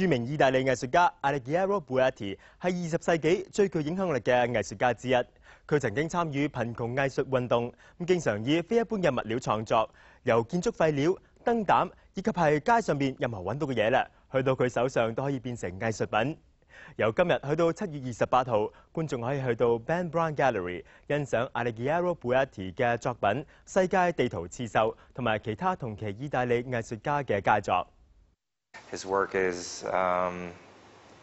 著名意大利藝術家 Alighiero b u e t t i 係二十世紀最具影響力嘅藝術家之一。佢曾經參與貧窮藝術運動，咁經常以非一般嘅物料創作，由建築廢料、燈膽以及係街上邊任何揾到嘅嘢咧，去到佢手上都可以變成藝術品。由今日去到七月二十八號，觀眾可以去到 Ben Brown Gallery 欣賞 Alighiero b u e t t i 嘅作品《世界地圖刺繡》同埋其他同期意大利藝術家嘅佳作。His work is um,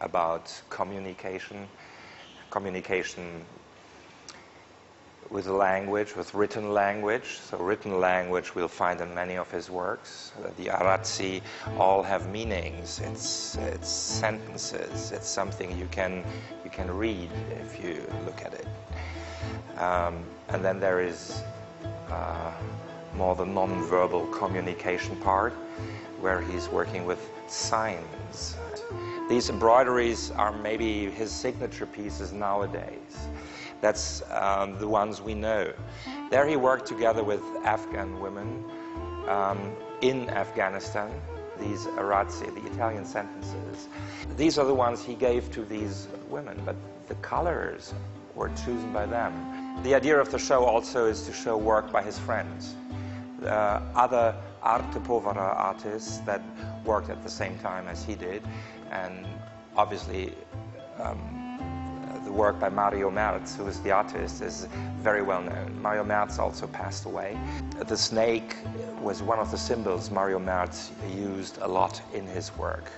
about communication, communication with language, with written language. So, written language we'll find in many of his works. Uh, The arazzi all have meanings. It's, it's sentences. It's something you can, you can read if you look at it. Um, and then there is uh, more the non-verbal communication part, where he's working with signs. These embroideries are maybe his signature pieces nowadays. That's um, the ones we know. There he worked together with Afghan women um, in Afghanistan. These arazzi, the Italian sentences. These are the ones he gave to these women, but the colors were chosen by them. The idea of the show also is to show work by his friends, uh, other arte povera artists that worked at the same time as he did, and obviously um, the work by Mario Merz, who is the artist, is very well known. Mario Merz also passed away. The snake was one of the symbols Mario Merz used a lot in his work.